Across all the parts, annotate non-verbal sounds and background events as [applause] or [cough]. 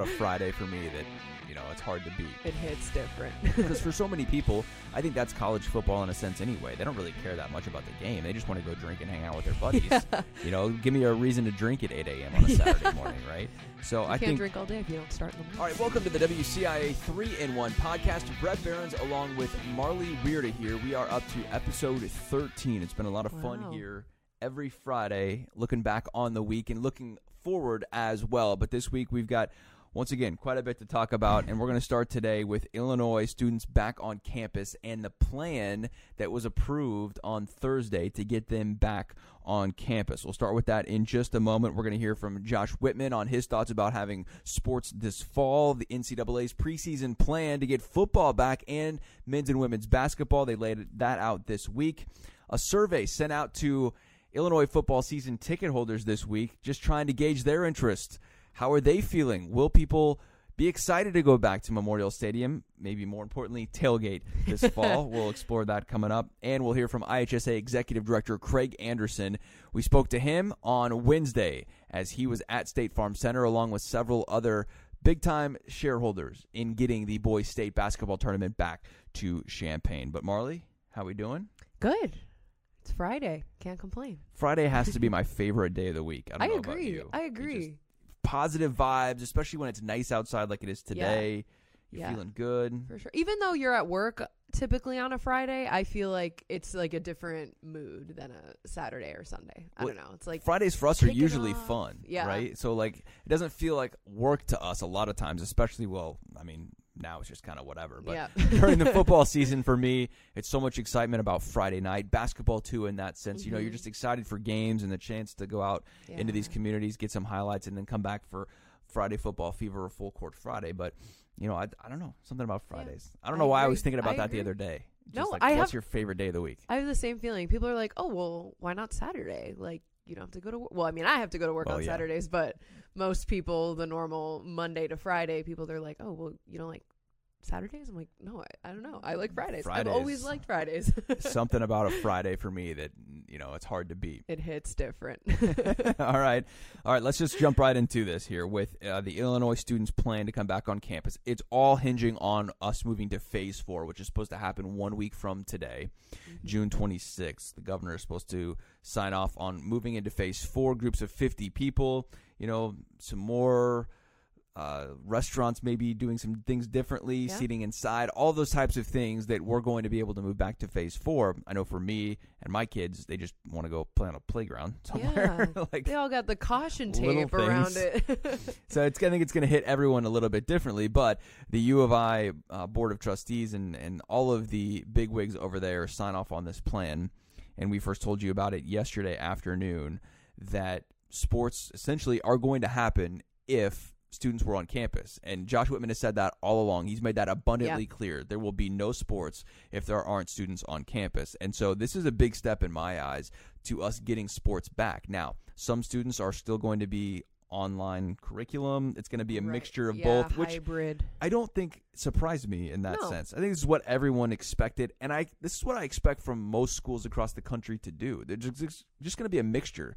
about a Friday for me that you know it's hard to beat. It hits different. [laughs] because for so many people, I think that's college football in a sense anyway. They don't really care that much about the game. They just want to go drink and hang out with their buddies. Yeah. [laughs] You know, give me a reason to drink at 8 a.m. on a Saturday morning, right? So you I can't think. drink all day if you don't start in the morning. All right, welcome to the WCIA 3 in 1 podcast. Brett Beherns along with Marley Weirda here. We are up to episode 13. It's been a lot of fun here every Friday, looking back on the week and looking forward as well. But this week we've got, once again, quite a bit to talk about. And we're going to start today with Illinois students back on campus and the plan that was approved on Thursday to get them back on campus. We'll start with that in just a moment. We're going to hear from Josh Whitman on his thoughts about having sports this fall, the NCAA's preseason plan to get football back and men's and women's basketball. They laid that out this week. A survey sent out to Illinois football season ticket holders this week, just trying to gauge their interest. How are they feeling? Will people be excited to go back to Memorial Stadium? Maybe more importantly, tailgate this [laughs] fall. we'll explore that coming up. And we'll hear from IHSA Executive Director Craig Anderson. We spoke to him on Wednesday as he was at State Farm Center along with several other big time shareholders in getting the boys state basketball tournament back to Champaign. But Marley, how are we doing? Good. It's Friday. Can't complain. Friday has to be [laughs] my favorite day of the week. I, don't I know about agree. you. I agree. Positive vibes, especially when it's nice outside like it is today. You're Yeah. feeling good. For sure. Even though you're at work typically on a Friday, I feel like it's like a different mood than a Saturday or Sunday. I Well, don't know. It's like Fridays for us are usually fun, Yeah. right? So like it doesn't feel like work to us a lot of times, especially well, I mean, now it's just kind of whatever, but yeah. [laughs] during the [laughs] football season for me, it's so much excitement about Friday night basketball too in that sense. You know, you're Mhm. just excited for games and the chance to go out into these communities, get some highlights, and then come back for Friday football fever or full court Friday. But you know, I, I don't know something about Fridays. I don't I know why I was thinking about I that the other day. Just No, like, I what's have- your favorite day of the week? I have the same feeling. People are like, "Oh, well, why not Saturday? Like, you don't have to go to work." Well, I mean, I have to go to work Oh, on yeah. Saturdays, but most people, the normal Monday to Friday people, they're like, "Oh, well, you don't like Saturdays?" I'm like, "No, I, I don't know. I like Fridays. I've always liked Fridays." [laughs] something about a Friday for me that you know it's hard to beat. it hits different. [laughs] [laughs] all right, all right. Let's just jump right into this here with uh, the Illinois students' plan to come back on campus. It's all hinging on us moving to Phase Four, which is supposed to happen one week from today, June 26th. The governor is supposed to sign off on moving into Phase Four. Groups of 50 people. You know, some more. Uh, restaurants maybe doing some things differently, Yeah. seating inside, all those types of things that we're going to be able to move back to phase four. I know for me and my kids, they just want to go play on a playground [laughs] somewhere. [laughs] like they all got the caution tape around it. [laughs] so it's I think it's going to hit everyone a little bit differently. But the U of I uh, board of trustees and and all of the bigwigs over there sign off on this plan, and we first told you about it yesterday afternoon that sports essentially are going to happen if students were on campus. And Josh Whitman has said that all along. He's made that abundantly clear. There will be no sports if there aren't students on campus. And so this is a big step in my eyes to us getting sports back. Now, some students are still going to be online curriculum. It's going to be a Right. mixture of Yeah, both, which hybrid. I don't think surprised me in that No. sense. I think this is what everyone expected, and I this is what I expect from most schools across the country to do. They're just, just going to be a mixture.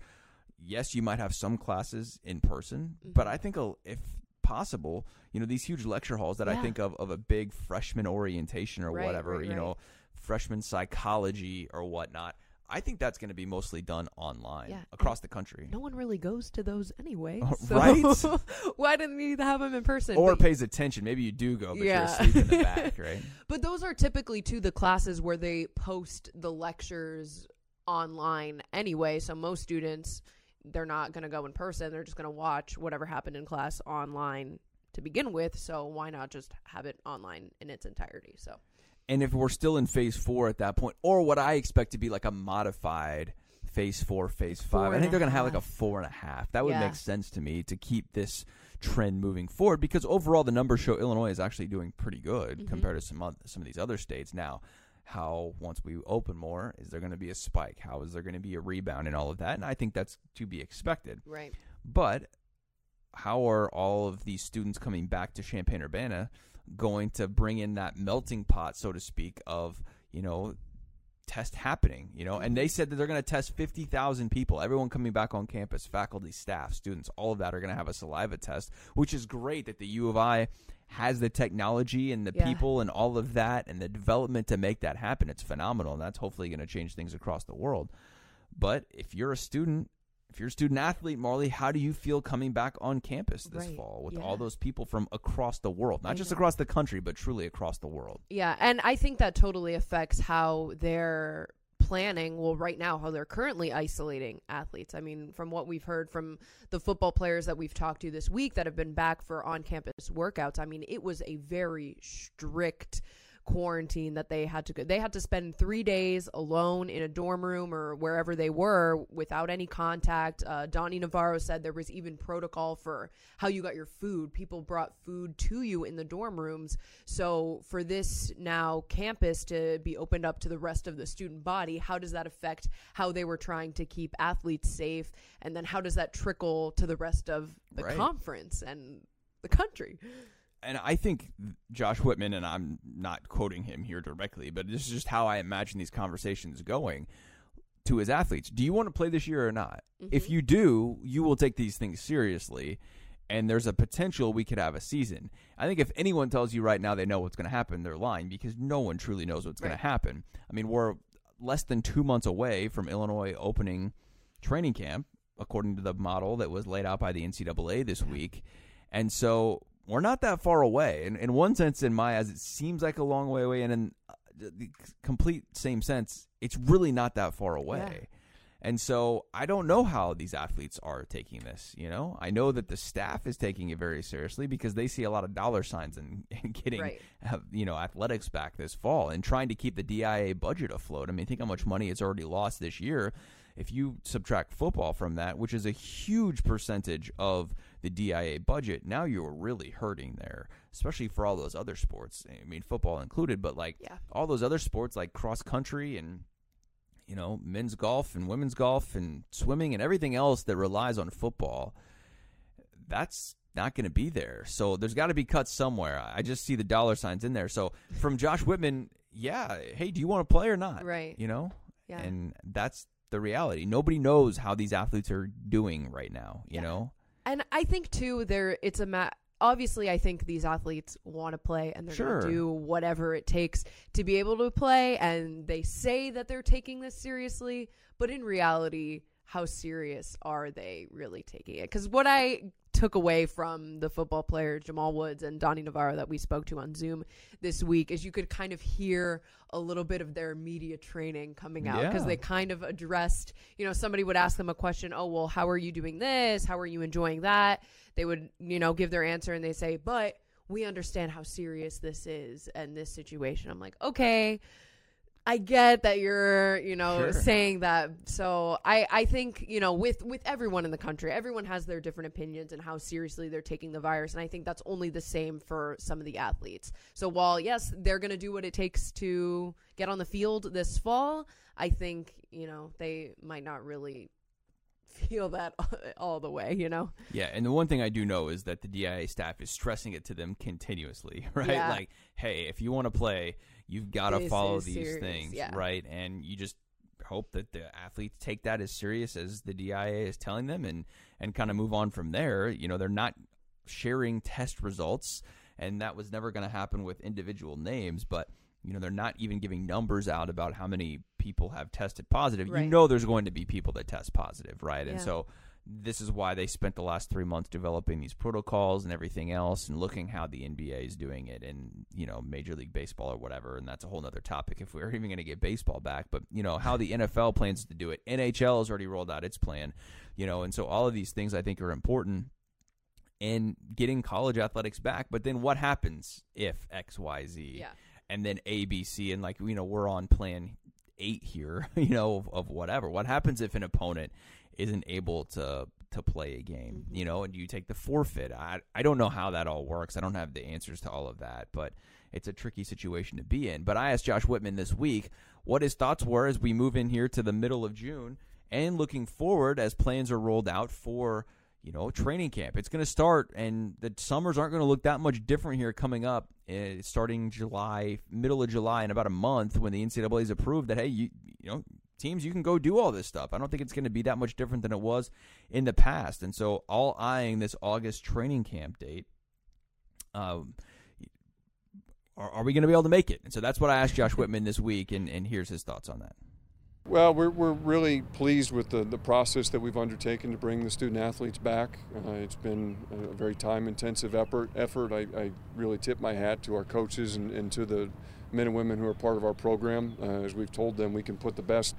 Yes, you might have some classes in person, but Mhm. I think if possible, you know, these huge lecture halls that I think of of a big freshman orientation or Right, whatever, right, you right. know, freshman psychology or whatnot. I think that's going to be mostly done online Yeah, across the country. No one really goes to those anyway. [laughs] So right? [laughs] why didn't we have them in person? or But- pays attention. Maybe you do go, but Yeah. you're asleep in the back, [laughs] right? But those are typically to the classes where they post the lectures online anyway. So most students, they're not going to go in person. They're just going to watch whatever happened in class online to begin with. So why not just have it online in its entirety? So And if we're still in phase four at that point, or what I expect to be like a modified phase four, phase Four five, I think they're going to have like a four and a half. That would Yeah. make sense to me to keep this trend moving forward because overall the numbers show Illinois is actually doing pretty good Mhm. compared to some some of these other states. Now, how once we open more, is there going to be a spike? How is there going to be a rebound and all of that? And I think that's to be expected. right, But how are all of these students coming back to Champaign Urbana going to bring in that melting pot, so to speak, of you know test happening, you know, and they said that they're going to test 50,000 people, everyone coming back on campus, faculty, staff, students, all of that are going to have a saliva test, which is great that the U of I has the technology and the Yeah. people and all of that and the development to make that happen. It's phenomenal, and that's hopefully going to change things across the world. But if you're a student, if you're a student athlete, Marley, how do you feel coming back on campus this Right. fall with Yeah. all those people from across the world, not I just know. across the country, but truly across the world? Yeah, and I think that totally affects how they're planning, well right now how they're currently isolating athletes. I mean, from what we've heard from the football players that we've talked to this week that have been back for on-campus workouts, I mean, it was a very strict quarantine that they had to go. They had to spend 3 days alone in a dorm room or wherever they were without any contact. Uh, Donny Navarro said there was even protocol for how you got your food. People brought food to you in the dorm rooms. So for this now campus to be opened up to the rest of the student body, how does that affect how they were trying to keep athletes safe? And then how does that trickle to the rest of the Right. conference and the country? And I think Josh Whitman, and I'm not quoting him here directly, but this is just how I imagine these conversations going to his athletes. Do you want to play this year or not? If mm-hmm. you do, you will take these things seriously, and there's a potential we could have a season. I think if anyone tells you right now they know what's going to happen, they're lying because no one truly knows what's going to happen. I mean, we're less than two months away from Illinois opening training camp, according to the model that was laid out by the NCAA this week. And so we're not that far away. And in one sense, in my eyes, it seems like a long way away. And in uh, the complete same sense, it's really not that far away. And so I don't know how these athletes are taking this. You know, I know that the staff is taking it very seriously because they see a lot of dollar signs in, [laughs] in getting, Right. you know, athletics back this fall and trying to keep the DIA budget afloat. I mean, think how much money it's already lost this year. If you subtract football from that, which is a huge percentage of the DIA budget, now you're really hurting there, especially for all those other sports. I mean, football included, but like Yeah. all those other sports like cross country and you know, men's golf and women's golf and swimming and everything else that relies on football, that's not going to be there. So there's got to be cuts somewhere. I just see the dollar signs in there. So from Josh Whitman, yeah, hey, do you want to play or not? Right. You know? Yeah. And that's the reality. Nobody knows how these athletes are doing right now, you Yeah. know? And I think too, there it's a ma- obviously I think these athletes want to play and they're Sure. going to do whatever it takes to be able to play. And they say that they're taking this seriously, but in reality, how serious are they really taking it? Because what I took away from the football player Jamal Woods and Donny Navarro that we spoke to on Zoom this week is you could kind of hear a little bit of their media training coming out because Yeah. they kind of addressed, you know, somebody would ask them a question, oh, well, how are you doing this? How are you enjoying that? They would, you know, give their answer and they say, but we understand how serious this is and this situation. I'm like, okay, I get that you're, you know, Sure. saying that. So I, I think, you know, with with everyone in the country, everyone has their different opinions and how seriously they're taking the virus, and I think that's only the same for some of the athletes. So while yes, they're going to do what it takes to get on the field this fall, I think you know they might not really feel that [laughs] all the way. You know, Yeah, and the one thing I do know is that the DIA staff is stressing it to them continuously, [laughs] right? Yeah. Like, hey, if you want to play, you've got to follow these serious, things, yeah. right? And you just hope that the athletes take that as serious as the DIA is telling them and and kind of move on from there. You know, they're not sharing test results and that was never going to happen with individual names, but you know, they're not even giving numbers out about how many people have tested positive. You know there's going to be people that test positive, right? And so this is why they spent the last three months developing these protocols and everything else and looking how the NBA is doing it and, you know, Major League Baseball or whatever. And that's a whole nother topic if we're [laughs] even going to get baseball back. But, you know, how the NFL plans to do it. NHL has already rolled out its plan, you know, and so all of these things I think are important in getting college athletics back. But then what happens if X, Y, Z? yeah, and then ABC, and like you know, we're on plan eight here, [laughs] you know, of, of whatever. What happens if an opponent isn't able to to play a game, Mhm. you know, and you take the forfeit? I I don't know how that all works. I don't have the answers to all of that, but it's a tricky situation to be in. But I asked Josh Whitman this week what his thoughts were as we move in here to the middle of June and looking forward as plans are rolled out for you know, training camp. It's going to start, and the summers aren't going to look that much different here coming up. Uh, starting July, middle of July, in about a month, when the NCAA is approved that hey, you you know, teams you can go do all this stuff. I don't think it's going to be that much different than it was in the past, and so all eyeing this August training camp date. Um, are, are we going to be able to make it? And so that's what I asked Josh Whitman this week, and, and here's his thoughts on that. Well, we're, we're really pleased with the, the process that we've undertaken to bring the student athletes back. Uh, it's been a very time intensive effort. effort. I, I, really tip my hat to our coaches and, and, to the men and women who are part of our program. Uh, as we've told them, we can put the best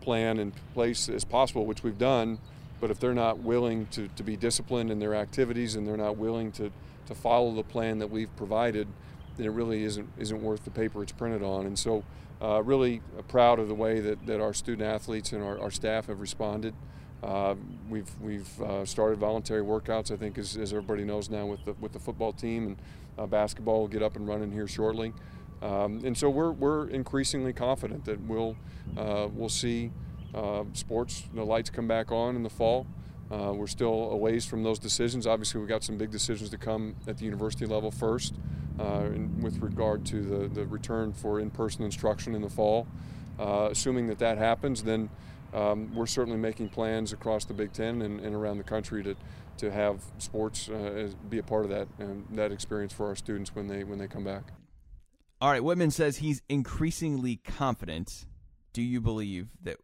plan in place as possible, which we've done. But if they're not willing to, to be disciplined in their activities and they're not willing to, to follow the plan that we've provided, then it really isn't, isn't worth the paper it's printed on. And so uh, really proud of the way that, that our student athletes and our, our staff have responded. Uh, we've we've uh, started voluntary workouts. I think, as, as, everybody knows now, with the with the football team and uh, basketball will get up and running here shortly. Um, and so we're, we're increasingly confident that we'll uh, we'll see uh, sports the lights come back on in the fall. we're still a ways from those decisions. Obviously, we've got some big decisions to come at the university level first uh, in, with regard to the, the return for in-person instruction in the fall. Uh, assuming that that happens, then um, we're certainly making plans across the Big Ten and, and around the country to, to have sports uh, be a part of that and that experience for our students when they when they come back. All right, Whitman says he's increasingly confident. Do you believe that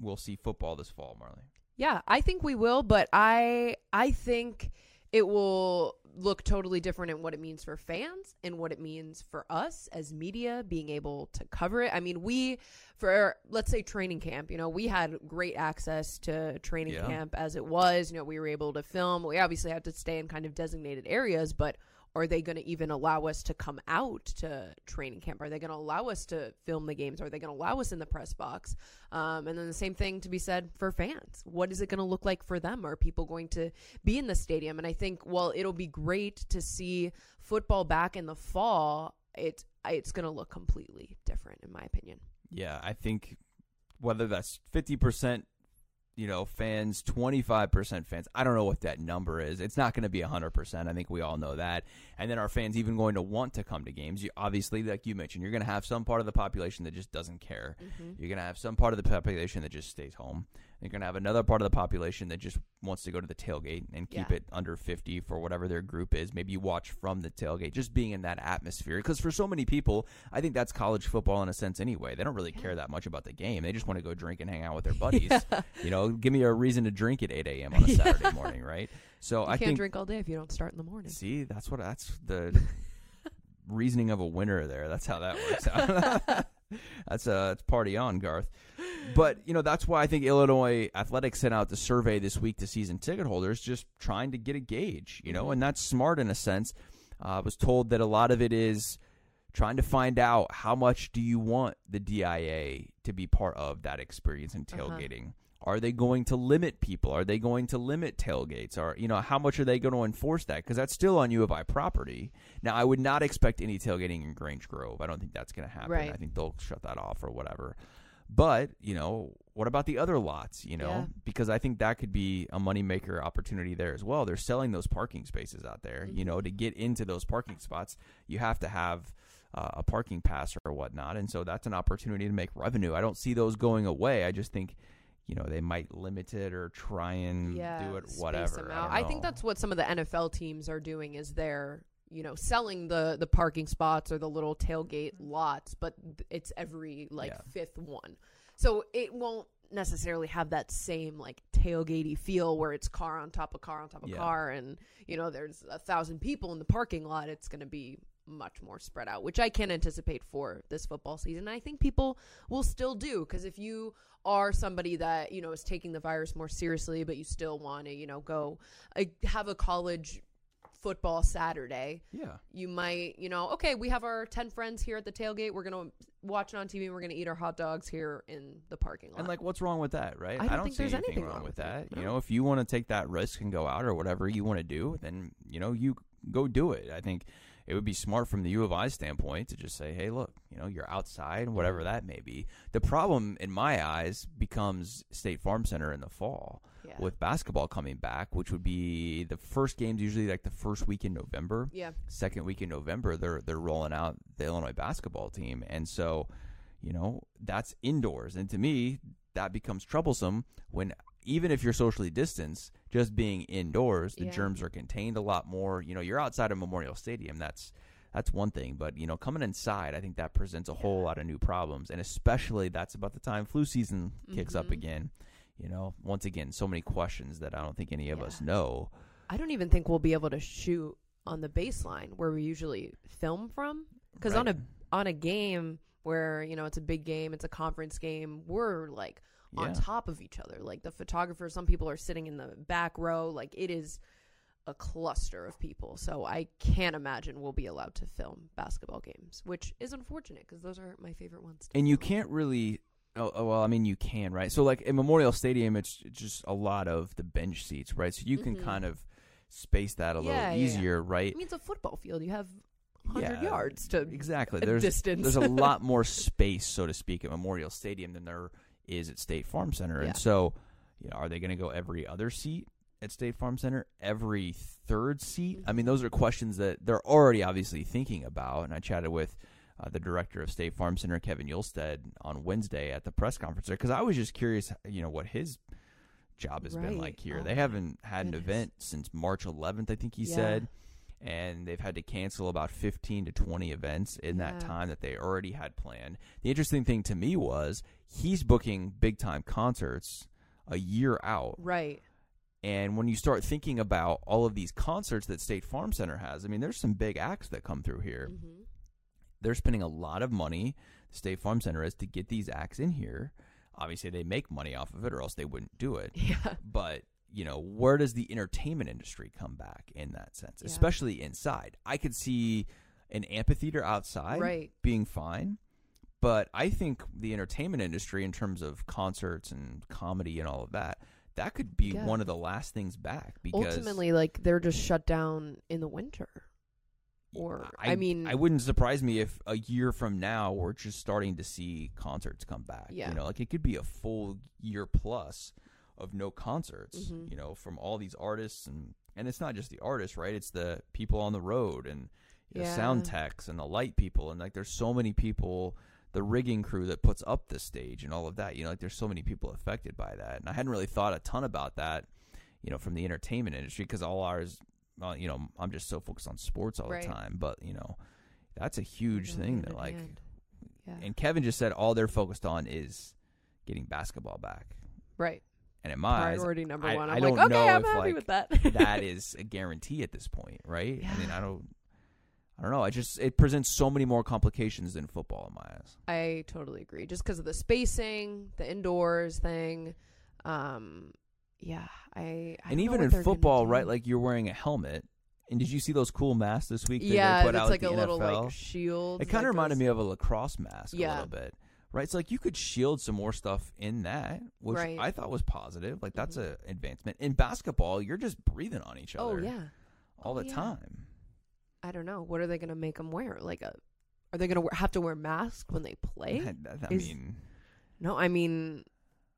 we'll see football this fall, Marley? Yeah, I think we will, but I I think it will look totally different in what it means for fans and what it means for us as media being able to cover it. I mean, we for let's say training camp, you know, we had great access to training yeah. camp as it was, you know, we were able to film. We obviously had to stay in kind of designated areas, but are they going to even allow us to come out to training camp? Are they going to allow us to film the games? Are they going to allow us in the press box? Um, and then the same thing to be said for fans. What is it going to look like for them? Are people going to be in the stadium? And I think, well, it'll be great to see football back in the fall. It it's going to look completely different, in my opinion. Yeah, I think whether that's fifty percent you know, fans, 25% fans. I don't know what that number is. It's not going to be 100%. I think we all know that. And then our fans even going to want to come to games. You, obviously, like you mentioned, you're going to have some part of the population that just doesn't care. Mm-hmm. You're going to have some part of the population that just stays home. You're going to have another part of the population that just wants to go to the tailgate and keep yeah. it under 50 for whatever their group is. Maybe you watch from the tailgate, just being in that atmosphere. Because for so many people, I think that's college football in a sense anyway. They don't really care that much about the game. They just want to go drink and hang out with their buddies. [laughs] Yeah. You know, give me a reason to drink at 8 a.m. on a [laughs] Saturday morning, right? So you I can't think, drink all day if you don't start in the morning. See, that's what that's the [laughs] reasoning of a winner there. That's how that works out. [laughs] that's a that's party on, Garth. But you know that's why I think Illinois athletics sent out the survey this week to season ticket holders, just trying to get a gauge. You know, mm-hmm. and that's smart in a sense. Uh, I was told that a lot of it is trying to find out how much do you want the DIA to be part of that experience in uh-huh. tailgating. Uh-huh. Are they going to limit people? Are they going to limit tailgates? Or you know, how much are they going to enforce that? Because that's still on U of I property. Now, I would not expect any tailgating in Grange Grove. I don't think that's going to happen. Right. I think they'll shut that off or whatever. But you know, what about the other lots? You know, yeah. because I think that could be a moneymaker opportunity there as well. They're selling those parking spaces out there. Mm-hmm. You know, to get into those parking spots, you have to have uh, a parking pass or whatnot, and so that's an opportunity to make revenue. I don't see those going away. I just think you know they might limit it or try and yeah, do it whatever. I, I, think that's what some of the NFL teams are doing is they're you know selling the the parking spots or the little tailgate lots, but it's every like yeah. fifth one, so it won't necessarily have that same like tailgatey feel where it's car on top of car on top of yeah. car and you know there's a thousand people in the parking lot it's going to be much more spread out, which I can anticipate for this football season. I think people will still do because if you are somebody that you know is taking the virus more seriously, but you still want to you know go uh, have a college football Saturday. Yeah. You might, you know, okay, we have our 10 friends here at the tailgate. We're going to watch it on TV and we're going to eat our hot dogs here in the parking lot. And like what's wrong with that, right? I don't, I don't think see there's anything, anything wrong, wrong with that. that. You know, if you want to take that risk and go out or whatever you want to do, then, you know, you go do it. I think it would be smart from the U of I standpoint to just say, hey, look, you know, you're outside, whatever that may be. The problem in my eyes becomes State Farm Center in the fall Yeah. with basketball coming back, which would be the first games usually like the first week in November yeah. second week in November, they're they're rolling out the Illinois basketball team, and so you know that's indoors, and to me that becomes troublesome when even if you're socially distanced, just being indoors, the Yeah. germs are contained a lot more. You know, you're outside of Memorial Stadium, that's that's one thing, but you know, coming inside, I think that presents a whole lot of new problems, and especially that's about the time flu season kicks up Mhm. again. You know, once again, so many questions that I don't think any of us know. I don't even think we'll be able to shoot on the baseline where we usually film from. Because on a on a game where you know it's a big game, it's a conference game, we're like on top of each other. Like the photographers, some people are sitting in the back row. Like it is a cluster of people. So I can't imagine we'll be allowed to film basketball games, which is unfortunate because those are my favorite ones. And you can't really oh, oh, well i mean you can right so like in memorial stadium it's just a lot of the bench seats right so you can Mhm. kind of space that a Yeah, little yeah, yeah. easier right I mean, it's a football field. You have hundred Yeah, yards to exactly there's distance. there's a lot [laughs] more space so to speak at memorial stadium than there is at state farm center. Yeah. and so you know are they going to go every other seat at state farm center? Every third seat? I mean those are questions that they're already obviously thinking about. And i chatted with uh, the director of State Farm Center, Kevin Ullestad, on Wednesday at the press conference there because I was just curious, you know, what his job has been like here. Oh they haven't had an event since March 11th, I think he Yeah. said, and they've had to cancel about 15 to 20 events in that time that they already had planned. The interesting thing to me was he's booking big time concerts a year out. right. And when you start thinking about all of these concerts that State Farm Center has, I mean, there's some big acts that come through here hmm they're spending a lot of money state farm center is to get these acts in here obviously they make money off of it or else they wouldn't do it [laughs] Yeah. but you know where does the entertainment industry come back in that sense Yeah. especially inside i could see an amphitheater outside Right. being fine but i think the entertainment industry in terms of concerts and comedy and all of that that could be Yeah. one of the last things back because Ultimately, like they're just shut down in the winter. Or I, mean, I wouldn't surprise me if a year from now we're just starting to see concerts come back. Yeah. You know, like it could be a full year plus of no concerts, Mhm. you know, from all these artists and and it's not just the artists, right? It's the people on the road and the Yeah. sound techs and the light people and like there's so many people the rigging crew that puts up the stage and all of that. You know, like there's so many people affected by that. And I hadn't really thought a ton about that, you know, from the entertainment industry because all ours well, you know, I'm just so focused on sports all Right. the time. But you know, that's a huge thing that like. yeah. And Kevin just said all they're focused on is getting basketball back. right. And in my eyes, Priority number I- one. I I'm don't like, okay, know I'm if, happy like, with that. [laughs] that is a guarantee at this point, right? I mean, I don't, I don't know. I just it presents so many more complications than football in my eyes. I totally agree. Just because of the spacing, the indoors thing. Um, yeah, I. I and don't even in football, right? Like you're wearing a helmet. And did you see those cool masks this week? that yeah, they put it's out like a the little like shield. It kind of reminded me of a lacrosse mask a little bit, right? It's like you could shield some more stuff in that, which Right. I thought was positive. Like that's Mhm. a advancement. In basketball, you're just breathing on each other. Oh other yeah. all Oh, the yeah. time. I don't know. What are they going to make them wear? Like a. Are they going to have to wear masks when they play? I, I Is- mean, No, I mean,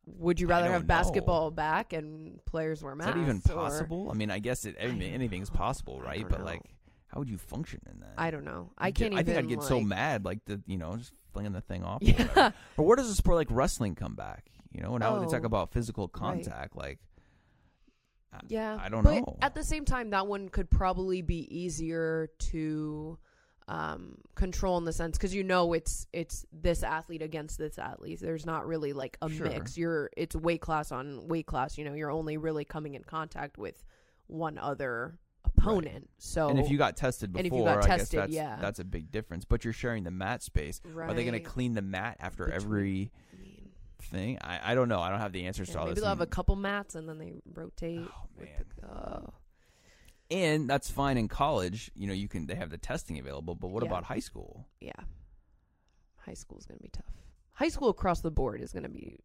would you rather have know. basketball back and players wear is masks? that even or- possible? I mean, I guess it, I possible, right? But know. like, how would you function in that? I don't know. I You'd get- can't I even. think I'd get so mad, like the you know, just flinging the thing off. Or, Yeah. or [laughs] where does a sport like wrestling come back? You know, now they talk Oh. about physical contact, like. I- Yeah, I don't but know. At the same time, that one could probably be easier to um, control in the sense because you know it's it's this athlete against this athlete. There's not really like a Sure. mix. You're it's weight class on weight class. You know, you're only really coming in contact with one other opponent. So And if you got tested before, And if you got I guess tested, that's yeah. that's a big difference. But you're sharing the mat space. Are they going to clean the mat after Between- every thing? I, I don't know. I don't have the answers yeah, to all maybe this. they'll have a couple mats and then they rotate. Oh, man. the- oh. and that's fine in college. You know, you can they have the testing available. But what Yeah. about high school? yeah, high school is going to be tough. High school across the board is going to be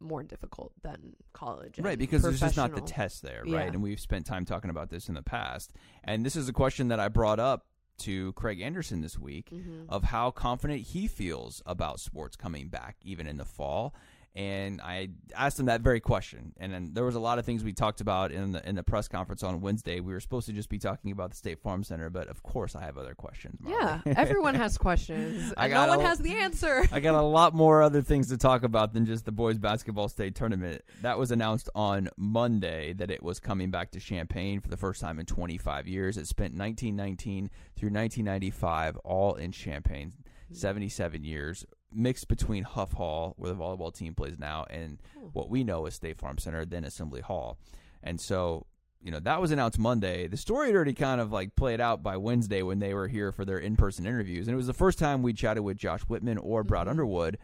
more difficult than college. Right, because there's just not the test there, right? Yeah. And we've spent time talking about this in the past. And this is a question that I brought up to Craig Anderson this week Mm-hmm. of how confident he feels about sports coming back, even in the fall. And I asked him that very question. And then there was a lot of things we talked about in the in the press conference on Wednesday. We were supposed to just be talking about the State Farm Center, but of course I have other questions. Marley. Yeah, everyone has [laughs] questions, I got no one a- has the answer. I got a lot more other things to talk about than just the boys basketball state tournament. That was announced on Monday that it was coming back to Champaign for the first time in 25 years. It spent 1919 through 1995 all in Champaign, 77 years, mixed between Huff Hall, where the volleyball team plays now, and what we know as State Farm Center, then Assembly Hall. And so, you know, that was announced Monday. The story had already kind of like played out by Wednesday when they were here for their in person interviews. And it was the first time we chatted with Josh Whitman or Brad Underwood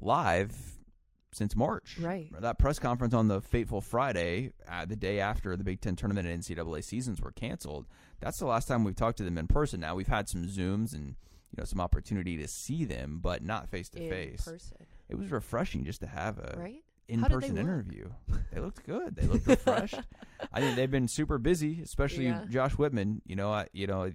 live since March. Right. That press conference on the fateful Friday, uh, the day after the Big Ten tournament and NCAA seasons were canceled. That's the last time we've talked to them in person. Now we've had some Zooms and you know some opportunity to see them, but not face to face. It was refreshing just to have a right? in How did they person interview. They looked good. They looked [laughs] refreshed. I think they've been super busy, especially Yeah. Josh Whitman. You know, I, you know,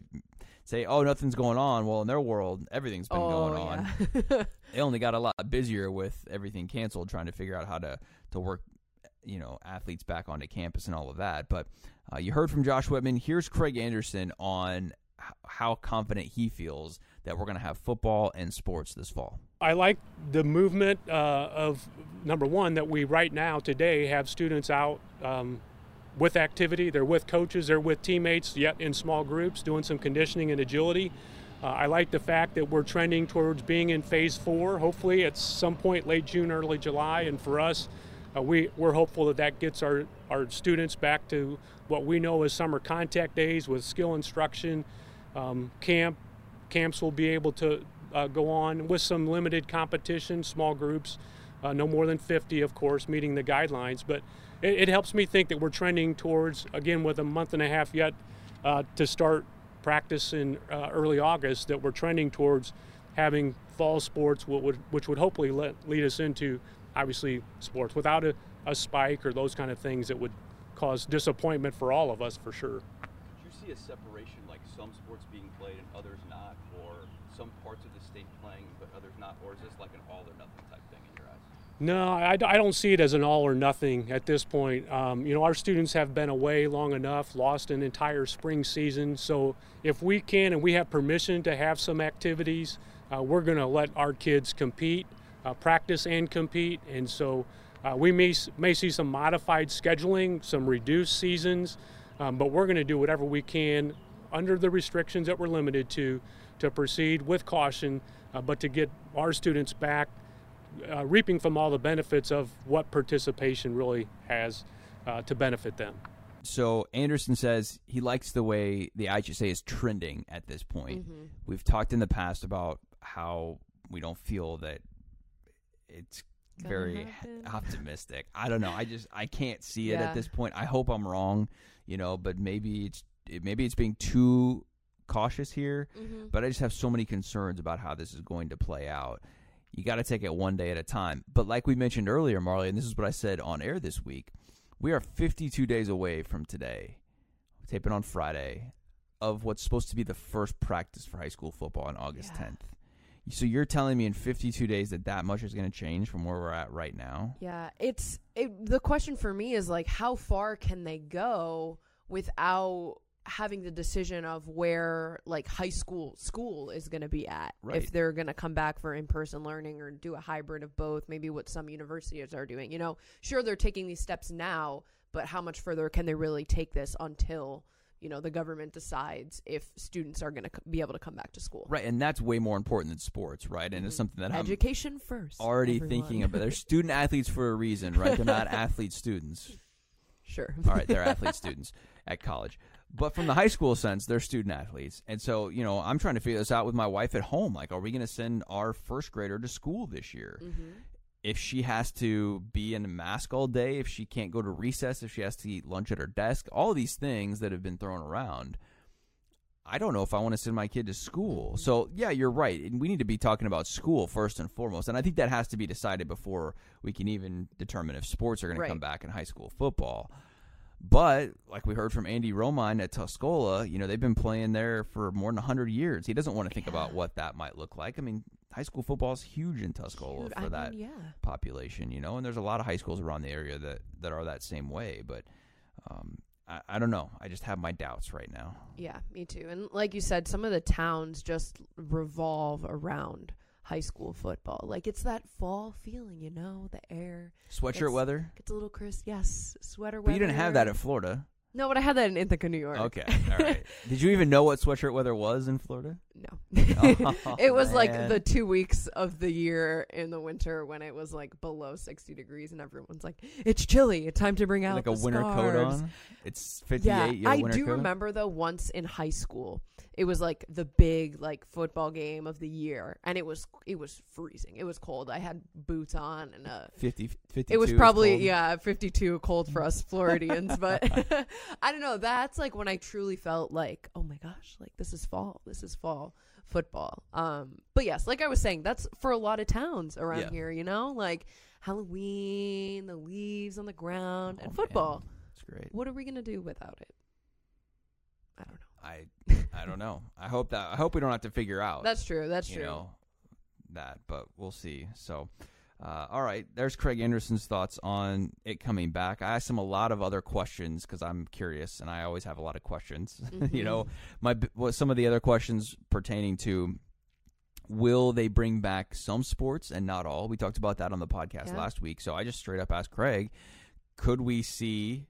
say, oh, nothing's going on. Well, in their world, everything's been oh, going on. yeah. [laughs] They only got a lot busier with everything canceled, trying to figure out how to to work, you know, athletes back onto campus and all of that. But uh, you heard from Josh Whitman. Here's Craig Anderson on how confident he feels that we're going to have football and sports this fall. I like the movement uh, of number one that we right now today have students out um, with activity. They're with coaches, they're with teammates, yet in small groups, doing some conditioning and agility. Uh, I like the fact that we're trending towards being in phase four. Hopefully, at some point late June, early July, and for us, uh, we we're hopeful that that gets our our students back to what we know as summer contact days with skill instruction, um, camp, camps will be able to uh, go on with some limited competition, small groups, uh, no more than 50, of course, meeting the guidelines. But it, it helps me think that we're trending towards, again, with a month and a half yet uh, to start practice in uh, early August, that we're trending towards having fall sports, would, which would hopefully let, lead us into, obviously, sports without a, a spike or those kind of things that would cause disappointment for all of us, for sure. Do you see a separation, some sports being played and others not, or some parts of the state playing but others not, or is this like an all or nothing type thing in your eyes? No, I, I don't see it as an all or nothing at this point. Um, you know, our students have been away long enough, lost an entire spring season. So if we can and we have permission to have some activities, uh, we're going to let our kids compete, uh, practice and compete. And so uh, we may, may see some modified scheduling, some reduced seasons, um, but we're going to do whatever we can under the restrictions that we're limited to to proceed with caution, uh, but to get our students back uh, reaping from all the benefits of what participation really has uh, to benefit them. So Anderson says he likes the way the IHSA is trending at this point. Mhm. We've talked in the past about how we don't feel that it's Gonna very happen. optimistic. I don't know. I just I can't see it Yeah. at this point. I hope I'm wrong, you know, but maybe it's it, maybe it's being too cautious here. Mhm. But I just have so many concerns about how this is going to play out. You got to take it one day at a time. But like we mentioned earlier, Marley, and this is what I said on air this week, we are 52 days away from today, taping on Friday, of what's supposed to be the first practice for high school football on August Yeah. 10th. So you're telling me in 52 days that that much is going to change from where we're at right now? Yeah, it's it, the question for me is like how far can they go without having the decision of where like high school school is going to be at Right. if they're going to come back for in-person learning or do a hybrid of both maybe what some universities are doing you know sure they're taking these steps now but how much further can they really take this until you know the government decides if students are going to be able to come back to school Right, and that's way more important than sports, right? And it's Mhm. something that I'm education first already everyone. thinking about. They're [laughs] student athletes for a reason, right? They're not athlete students. sure All right, they're athlete students at college. But from the high school sense, they're student athletes. And so, you know, I'm trying to figure this out with my wife at home. Like, are we going to send our first grader to school this year? Mhm. If she has to be in a mask all day, if she can't go to recess, if she has to eat lunch at her desk, all these things that have been thrown around. I don't know if I want to send my kid to school. So, yeah, you're right. And we need to be talking about school first and foremost. And I think that has to be decided before we can even determine if sports are going Right. to come back in high school football. But like we heard from Andy Romine at Tuscola, you know they've been playing there for more than hundred years. He doesn't want to think about what that might look like. I mean, high school football is huge in Tuscola Dude, for I that mean, yeah. population, you know, and there's a lot of high schools around the area that that are that same way. But um, I, I don't know. I just have my doubts right now. Yeah, me too. And like you said, some of the towns just revolve around high school football. Like it's that fall feeling, you know, the air Sweatshirt It's- weather, It's a little crisp. Yes, sweater but you didn't have that weather. in Florida. No, but I had that in Ithaca, New York. Okay, [laughs] all right. Did you even know what sweatshirt weather was in Florida? no. Oh, [laughs] it was like the two weeks of the year in the winter when it was like below 60 degrees and everyone's like, it's chilly. It's time to bring out like a winter coat scarves." on. It's 58. Yeah, you have a I do coat on? remember though once in high school, it was like the big like football game of the year, and it was it was freezing. It was cold. I had boots on, and uh, 50, 52 it was probably yeah, fifty two cold for us Floridians. but [laughs] [laughs] I don't know. That's like when I truly felt like, oh my gosh, like this is fall. This is fall football. Um, but yes, like I was saying, that's for a lot of towns around Yeah. here. You know, like Halloween, the leaves on the ground, Oh, and man. football. It's great. What are we gonna do without it? I don't know. I I don't know. I hope that I hope we don't have to figure out. That's true. That's you true. know that, but we'll see. So, uh, all right, there's Craig Anderson's thoughts on it coming back. I asked him a lot of other questions because I'm curious, and I always have a lot of questions. [laughs] you Mhm. know, my what some of the other questions pertaining to. Will they bring back some sports and not all? We talked about that on the podcast Yeah. last week. So I just straight up asked Craig, could we see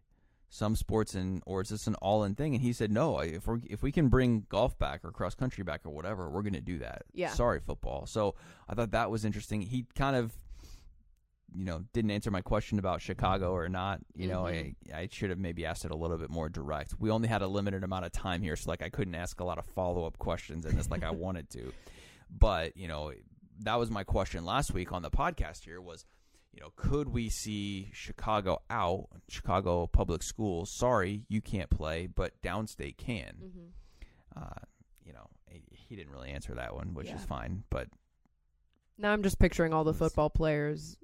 some sports and or is this an all in thing? And he said no. If we if we can bring golf back or cross country back or whatever, we're going to do that. Yeah. Sorry, football. So I thought that was interesting. He kind of, you know, didn't answer my question about Chicago or not. You know, Mhm. I I should have maybe asked it a little bit more direct. We only had a limited amount of time here, so like I couldn't ask a lot of follow up questions in this like I [laughs] wanted to. But you know, that was my question last week on the podcast. Here was you know, could we see Chicago out, Chicago public schools? Sorry, you can't play, but downstate can. hmm Uh, you know, he, didn't really answer that one, which is fine. But Now I'm just picturing all the football players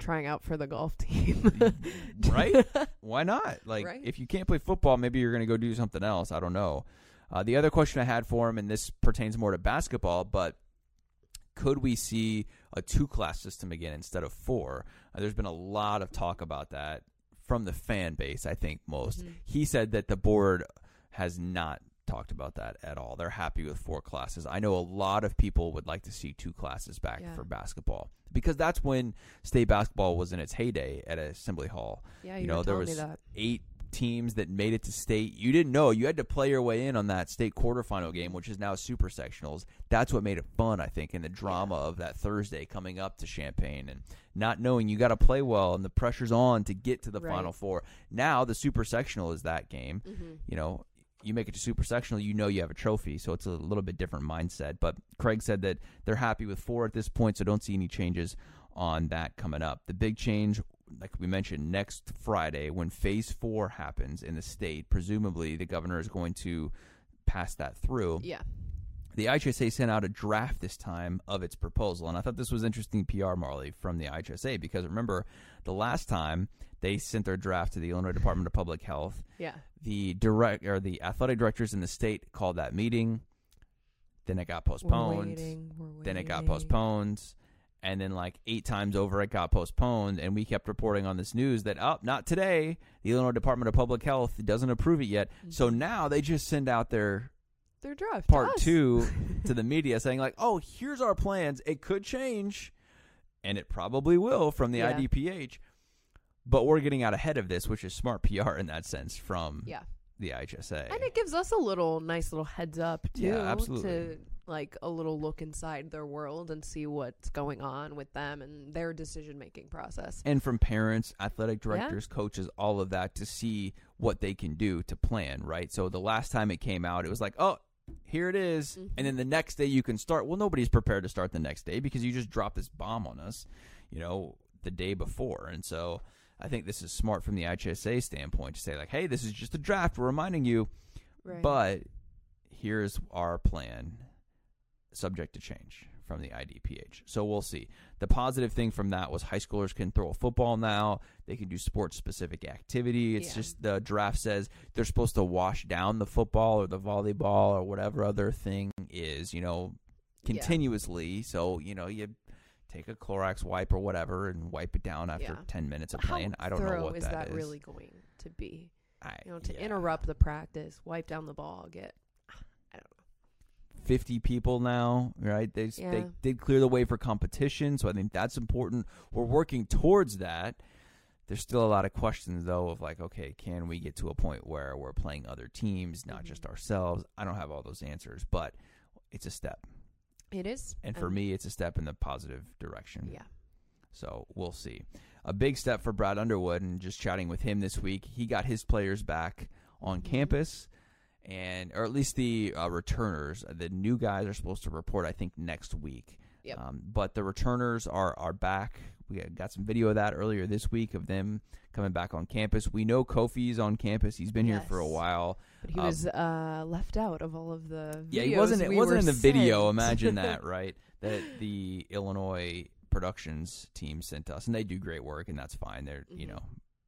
trying out for the golf [laughs] team. [laughs] right? Why not? Like, Right. if you can't play football, maybe you're going to go do something else. I don't know. Uh, the other question I had for him, and this pertains more to basketball, but could we see a two class system again instead of four? Uh, there's been a lot of talk about that from the fan base, I think most. Mhm. He said that the board has not talked about that at all. They're happy with four classes. I know a lot of people would like to see two classes back Yeah. for basketball because that's when state basketball was in its heyday at Assembly Hall yeah, you you, know, there was me that. eight teams that made it to state. You didn't know. You had to play your way in on that state quarterfinal game, which is now super sectionals. That's what made it fun, I think, and the drama of that Thursday coming up to Champaign and not knowing you got to play well and the pressure's on to get to the Right. final four. Now the super sectional is that game. hmm You know, you make it to super sectional, you know you have a trophy, so it's a little bit different mindset. But Craig said that they're happy with four at this point, so don't see any changes on that coming up. The big change, like we mentioned, next Friday when phase four happens in the state, presumably the governor is going to pass that through. Yeah. The IHSA sent out a draft this time of its proposal, and I thought this was interesting PR, Marley, from the IHSA because remember the last time they sent their draft to the Illinois Department of Public Health, Yeah. the direct or the athletic directors in the state called that meeting. Then it got We're postponed. waiting, we're Then it got postponed. And then like eight times over it got postponed and we kept reporting on this news that oh not today. The Illinois Department of Public Health doesn't approve it yet. So Mhm. now they just send out their Their draft. part us. two [laughs] to the media saying like, "Oh, here's our plans. It could change, and it probably will from the Yeah. IDPH, but we're getting out ahead of this, which is smart PR in that sense from yeah. the IHSA." And it gives us a little nice little heads up too. Yeah, absolutely. To like a little look inside their world and see what's going on with them and their decision making process. and from parents, athletic Yeah. directors, coaches, all of that to see what they can do to plan, right? So the last time it came out, it was like, oh, here it is. Mhm. And then the next day you can start. Well, nobody's prepared to start the next day because you just dropped this bomb on us, you know, the day before. And so I think this is smart from the IHSA standpoint to say, like, hey, this is just a draft. We're reminding you, Right. but here's our plan subject to change from the IDPH. So we'll see. The positive thing from that was high schoolers can throw a football now. They can do sports specific activity. It's Yeah. just the draft says they're supposed to wash down the football or the volleyball or whatever other thing is, you know, Yeah. continuously. So, you know, you take a Clorox wipe or whatever and wipe it down after Yeah. 10 minutes of How playing. I don't know what is that that is. really going to be? I- You know, to yeah. interrupt the practice, wipe down the ball, get. I don't know. 50 people now, right? They s- they did clear the way for competition, so I think that's important. We're working towards that. There's still a lot of questions though of like, okay, can we get to a point where we're playing other teams, not Mhm. just ourselves? I don't have all those answers, but it's a step. It is. And for me, it's a step in the positive direction. yeah. So we'll see. A big step for Brad Underwood, and just chatting with him this week, he got his players back on Mhm. campus, and or at least the uh, returners. The new guys are supposed to report, I think, next week. Yep. Um, but the returners are are back. We got some video of that earlier this week of them coming back on campus. We know Kofi's on campus. He's been here for a while. But he Um, was uh, left out of all of the. Yeah, he wasn't. It we wasn't in the video. Imagine that, [laughs] right? That the Illinois productions team sent us, and they do great work, and that's fine. They're you Mhm. know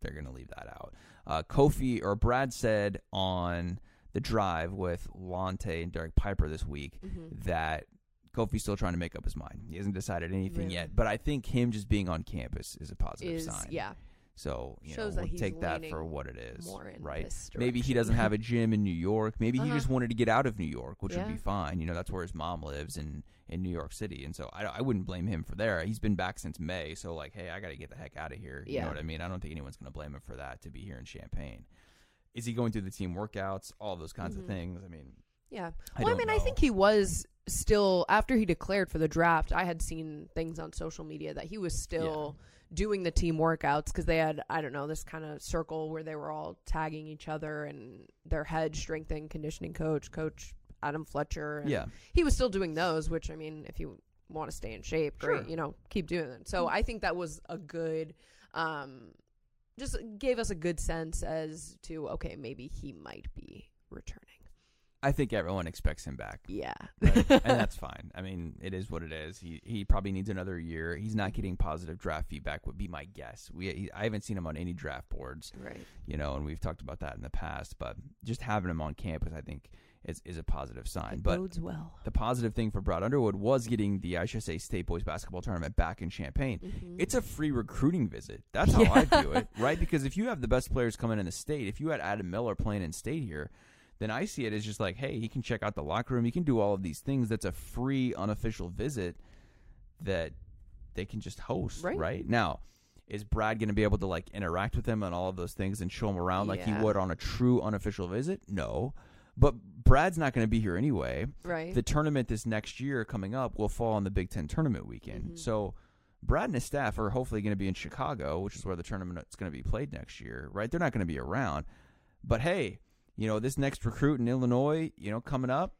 they're going to leave that out. Uh, Kofi or Brad said on the drive with Lante and Derek Piper this week Mhm. that Kofi's still trying to make up his mind. He hasn't decided anything Really? yet, but I think him just being on campus is a positive Is sign. yeah So you Shows know, that we'll take that for what it is, right? Maybe he doesn't have a gym in New York. Maybe he Uh-huh. just wanted to get out of New York, which would be fine. You know, that's where his mom lives in in New York City, and so I, I wouldn't blame him for there. He's been back since May, so like, hey, I got to get the heck out of here. You Yeah. know what I mean? I don't think anyone's going to blame him for that to be here in Champaign. Is he going through the team workouts, all those kinds Mhm. of things? I mean, Yeah. I well, I, don't mean, I think he was still after he declared for the draft. I had seen things on social media that he was still doing the team workouts because they had I don't know this kind of circle where they were all tagging each other and their head strength and conditioning coach, Coach Adam Fletcher. Yeah, he was still doing those. Which I mean, if you want to stay in shape, great. Sure. Mm-hmm. You know, keep doing it. So I think that was a good. Um, just gave us a good sense as to okay, maybe he might be returning. I think everyone expects him back. Yeah, right? and [laughs] that's fine. I mean, it is what it is. He he probably needs another year. He's not getting positive draft feedback. Would be my guess. We he, I haven't seen him on any draft boards, right. you know, and we've talked about that in the past. But just having him on campus, I think, is is a positive sign. It but well. the positive thing for Brad Underwood was getting the IHSA State Boys Basketball Tournament back in Champaign. Mhm. It's a free recruiting visit. That's how I view it, [laughs] right? Because if you have the best players coming in the state, if you had Adam Miller playing in state here, then I see it as just like, hey, he can check out the locker room, he can do all of these things. That's a free, unofficial visit that they can just host, Right. right? Now, is Brad going to be able to like interact with him on all of those things and show him around like he would on a true unofficial visit? No. But Brad's not going to be here anyway right. the tournament this next year coming up will fall on the Big Ten tournament weekend. Mhm. So Brad and his staff are hopefully going to be in Chicago, which is where the tournament is going to be played next year, right? They're not going to be around. But hey, you know, this next recruit in Illinois, you know, coming up,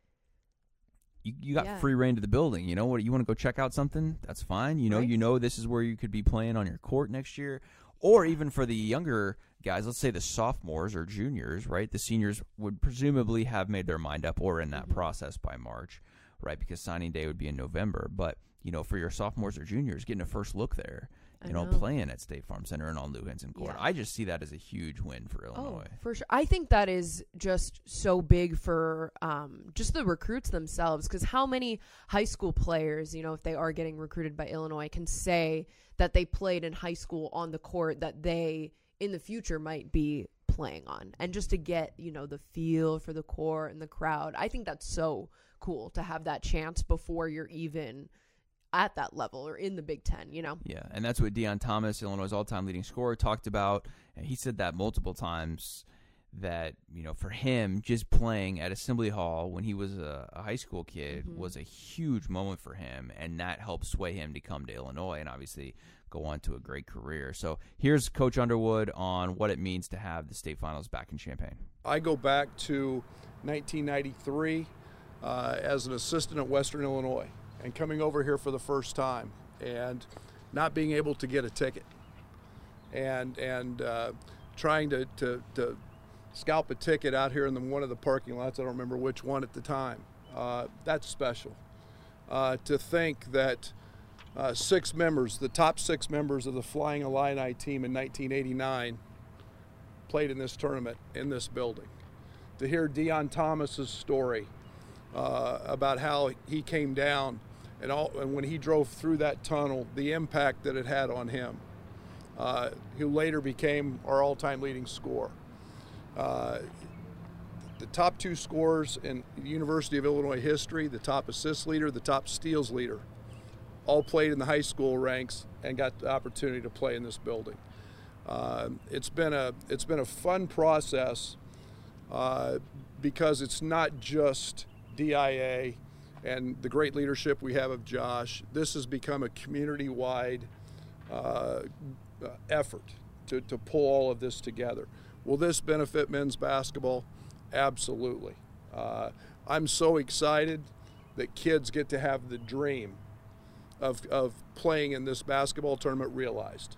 you, you got Yeah. free reign to the building. You know what? You want to go check out something? That's fine. You know, Right. you know this is where you could be playing on your court next year. Or even for the younger guys, let's say the sophomores or juniors, right? The seniors would presumably have made their mind up or in that Mhm. process by March, right? Because signing day would be in November. But, you know, for your sophomores or juniors, getting a first look there, you know, know. playing at State Farm Center and on Lou Henson Court. Yeah. I just see that as a huge win for Illinois. Oh, for sure. I think that is just so big for um, just the recruits themselves. Because how many high school players, you know, if they are getting recruited by Illinois, can say that they played in high school on the court that they in the future might be playing on, and just to get you know the feel for the court and the crowd. I think that's so cool to have that chance before you're even at that level or in the Big Ten. You know. Yeah, and that's what Deon Thomas, Illinois' all-time leading scorer, talked about. And he said that multiple times. That you know, for him, just playing at Assembly Hall when he was a, a high school kid Mhm. was a huge moment for him, and that helped sway him to come to Illinois and obviously go on to a great career. So here's Coach Underwood on what it means to have the state finals back in Champaign. I go back to 1993 uh, as an assistant at Western Illinois and coming over here for the first time and not being able to get a ticket and and uh, trying to, to, to scalp a ticket out here in the, one of the parking lots. I don't remember which one at the time. Uh, that's special. uh, to think that uh, six members, the top six members of the Flying Illini team in 1989, played in this tournament in this building. To hear Deon Thomas's story uh, about how he came down and, all, and when he drove through that tunnel, the impact that it had on him, uh, who later became our all-time leading scorer. Uh, the top two scorers in University of Illinois history, the top assist leader, the top steals leader, all played in the high school ranks and got the opportunity to play in this building. Uh, it's been a it's been a fun process uh, because it's not just DIA and the great leadership we have of Josh. This has become a community-wide uh, effort to, to pull all of this together. Will this benefit men's basketball? Absolutely. Uh, I'm so excited that kids get to have the dream of, of playing in this basketball tournament realized.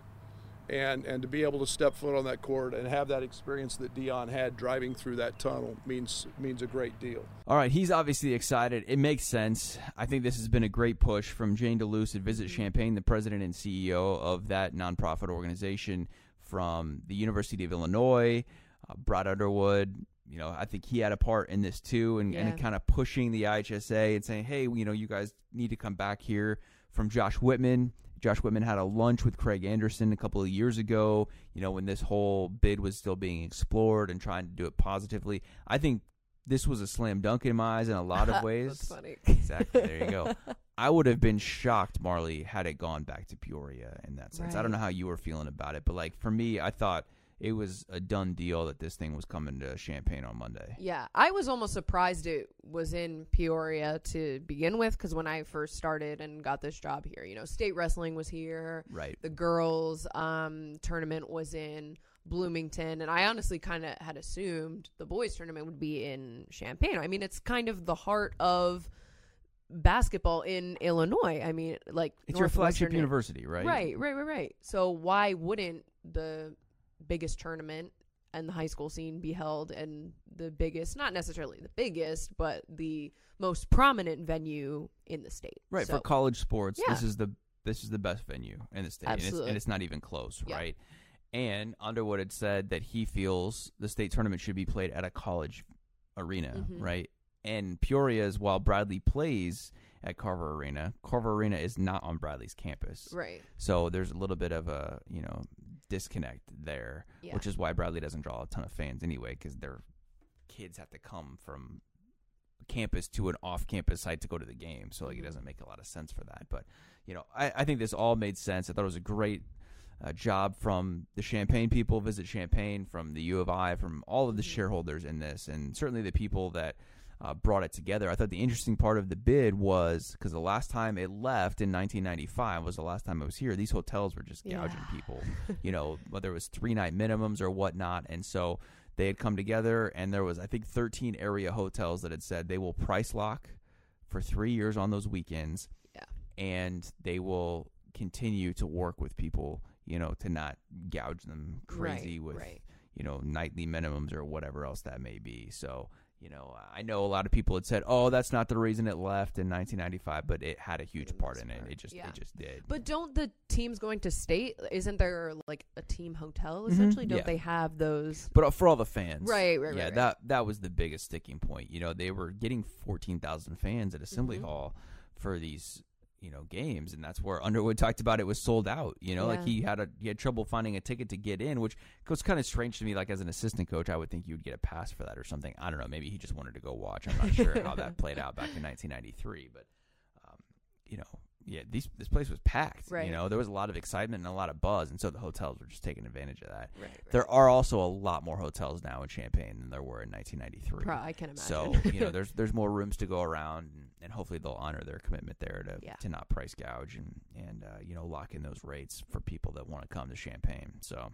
And, and to be able to step foot on that court and have that experience that Deon had driving through that tunnel means means a great deal. All right, he's obviously excited. It makes sense. I think this has been a great push from Jayne DeLuce at Visit Champaign, the president and CEO of that nonprofit organization from the University of Illinois, uh, Brad Underwood, you know, I think he had a part in this too, and, Yeah. and kind of pushing the IHSA and saying, hey, you know, you guys need to come back here. From Josh Whitman, Josh Whitman had a lunch with Craig Anderson a couple of years ago. You know, when this whole bid was still being explored and trying to do it positively. I think this was a slam dunk in my eyes in a lot of [laughs] ways. That's funny. Exactly. There you go. [laughs] I would have been shocked, Marley, had it gone back to Peoria in that sense. I don't know how you were feeling about it, but like for me, I thought it was a done deal that this thing was coming to Champaign on Monday. Yeah, I was almost surprised it was in Peoria to begin with because when I first started and got this job here, you know, state wrestling was here, Right. the girls' um, tournament was in Bloomington, and I honestly kind of had assumed the boys' tournament would be in Champaign. I mean, it's kind of the heart of basketball in Illinois. I mean, like It's your flagship university, right? Right, right, right, right. So why wouldn't the biggest tournament and the high school scene be held in the biggest, not necessarily the biggest, but the most prominent venue in the state? Right. So, for college sports, this is the this is the best venue in the state, and it's, and it's not even close, Yeah. right? And Underwood had said that he feels the state tournament should be played at a college arena, Mhm. right? And Peoria is while Bradley plays at Carver Arena, Carver Arena is not on Bradley's campus, right. so there's a little bit of a you know disconnect there, Yeah. which is why Bradley doesn't draw a ton of fans anyway, because their kids have to come from campus to an off-campus site to go to the game. So like it Mhm. doesn't make a lot of sense for that. But you know, I, I think this all made sense. I thought it was a great uh, job from the Champaign people, Visit Champaign, from the U of I, from all of the Mhm. shareholders in this, and certainly the people that. Uh, brought it together. I thought the interesting part of the bid was because the last time it left in 1995 was the last time it was here. These hotels were just gouging Yeah. people, [laughs] you know, whether it was three night minimums or whatnot. And so they had come together, and there was I think 13 area hotels that had said they will price lock for three years on those weekends, Yeah. and they will continue to work with people, you know, to not gouge them crazy right, with right. you know nightly minimums or whatever else that may be. So. You know, I know a lot of people had said, "Oh, that's not the reason it left in 1995," but it had a huge the part in it. It just, yeah. it just did. But don't the teams going to state? Isn't there like a team hotel Mhm. essentially? Don't Yeah. they have those? But uh, for all the fans, Right, right, yeah, right, that that was the biggest sticking point. You know, they were getting fourteen thousand fans at Assembly Mhm. Hall for these, you know, games, and that's where Underwood talked about it was sold out. You know, like he had a he had trouble finding a ticket to get in, which was kind of strange to me. Like as an assistant coach, I would think you would get a pass for that or something. I don't know. Maybe he just wanted to go watch. I'm not sure how that [laughs] played out back in 1993, but um, you know. Yeah, these this place was packed. Right. You know, there was a lot of excitement and a lot of buzz, and so the hotels were just taking advantage of that. Right, right. There are also a lot more hotels now in Champaign than there were in 1993. Pro- I can imagine. So you know, [laughs] there's there's more rooms to go around, and, and hopefully they'll honor their commitment there to Yeah. to not price gouge and and uh, you know lock in those rates for people that want to come to Champaign. So.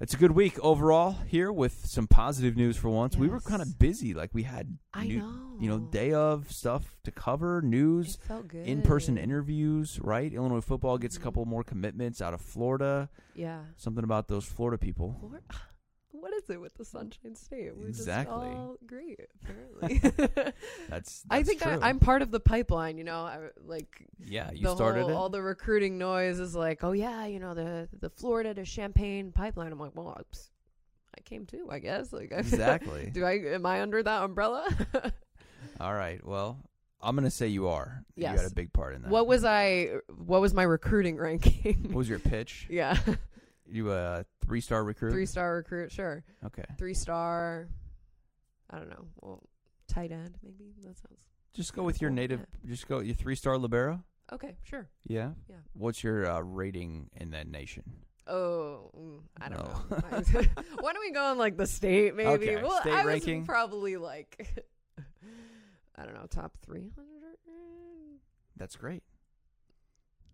It's a good week overall here with some positive news for once. We were kind of busy, like we had I new- know. you know day of stuff to cover, news, felt good. in-person interviews, right? Illinois football gets a Mhm. couple more commitments out of Florida. Yeah. Something about those Florida people. Flor- what is it with the Sunshine State? We're Exactly. just all great, apparently. [laughs] [laughs] That's, I think I, true. I'm part of the pipeline. You know, I, like Yeah, you started whole, it. all the recruiting noise is like, oh yeah, you know the the Florida to Champaign pipeline. I'm like, well, oops, I came too, I guess. Like, I- Exactly. [laughs] do I am I under that umbrella? All right. Well, I'm gonna say you are. You had a big part in that. what was I? What was my recruiting ranking? What was your pitch? yeah, You a three star recruit? three star recruit, sure. Okay. Three star. I don't know. Well, tight end maybe. That sounds Just go with your Cool, native. Just go your three star libero. okay. Sure. Yeah. Yeah. What's your uh, rating in that nation? Oh, mm, I don't No. know. [laughs] [laughs] Why don't we go on like the state maybe? Okay, Well, state I ranking. was probably like [laughs] I don't know, top 300. That's great.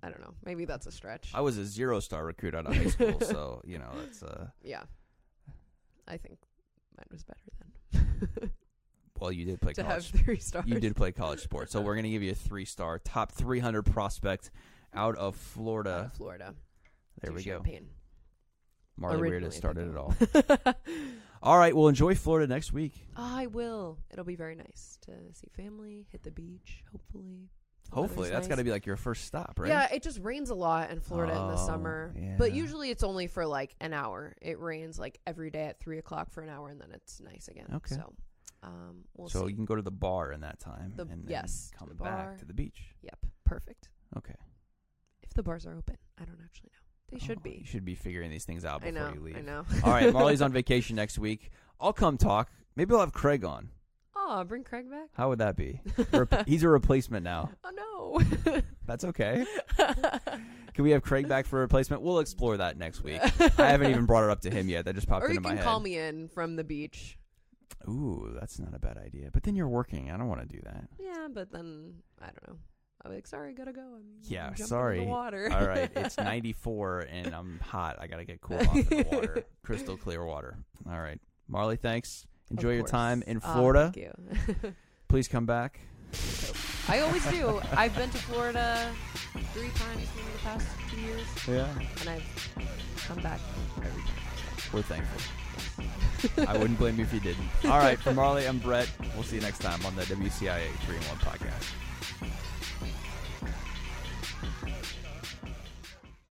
I don't know. Maybe that's a stretch. I was a zero star recruit out of high school, so [laughs] you know that's uh. yeah. I think mine was better then. [laughs] Well, you did play to have college. 3 stars. You did play college sports, so we're gonna give you a three star, top three hundred prospect out of Out Florida. of Florida. There to we go. Champaign. Marley Weird Originally, has started it all. [laughs] All right, well, enjoy Florida next week. I will. It'll be very nice to see family, hit the beach, hopefully. Hopefully, that's got to be like your first stop, right? Yeah, it just rains a lot in Florida in the Oh, summer. But usually it's only for like an hour. It rains like every day at three o'clock for an hour, and then it's nice again. Okay. So, um, we'll so see. you can go to the bar in that time, The- and then yes, to come the back to the beach. Yep, perfect. Okay, If the bars are open, I don't actually know. They should Oh, You be. should be figuring these things out I before know. you leave. I know. All right, [laughs] Marley's on vacation next week. I'll come talk. Maybe I'll have Craig on. Oh, bring Craig back. How would that be? [laughs] Rep- he's a replacement now. Oh no. [laughs] That's okay. Can we have Craig back for a replacement? We'll explore that next week. I haven't even brought it up to him yet. That just popped or you into my can head. call me in from the beach. Ooh, that's not a bad idea. But then you're working. I don't want to do that. Yeah, but then I don't know. I'm like, sorry, gotta go. I'm Yeah, sorry. The water. All right, [laughs] it's 94 and I'm hot. I gotta get cool off in the water, crystal clear water. All right, Marley, thanks. Enjoy your time in ah, Florida. thank you. [laughs] Please come back. I always do. I've been to Florida three times in the past few years, Yeah. and I've come back every time. We're thankful. [laughs] I wouldn't blame you if you didn't. All right, from Marley, I'm Brett. We'll see you next time on the WCIA 3 in 1 podcast.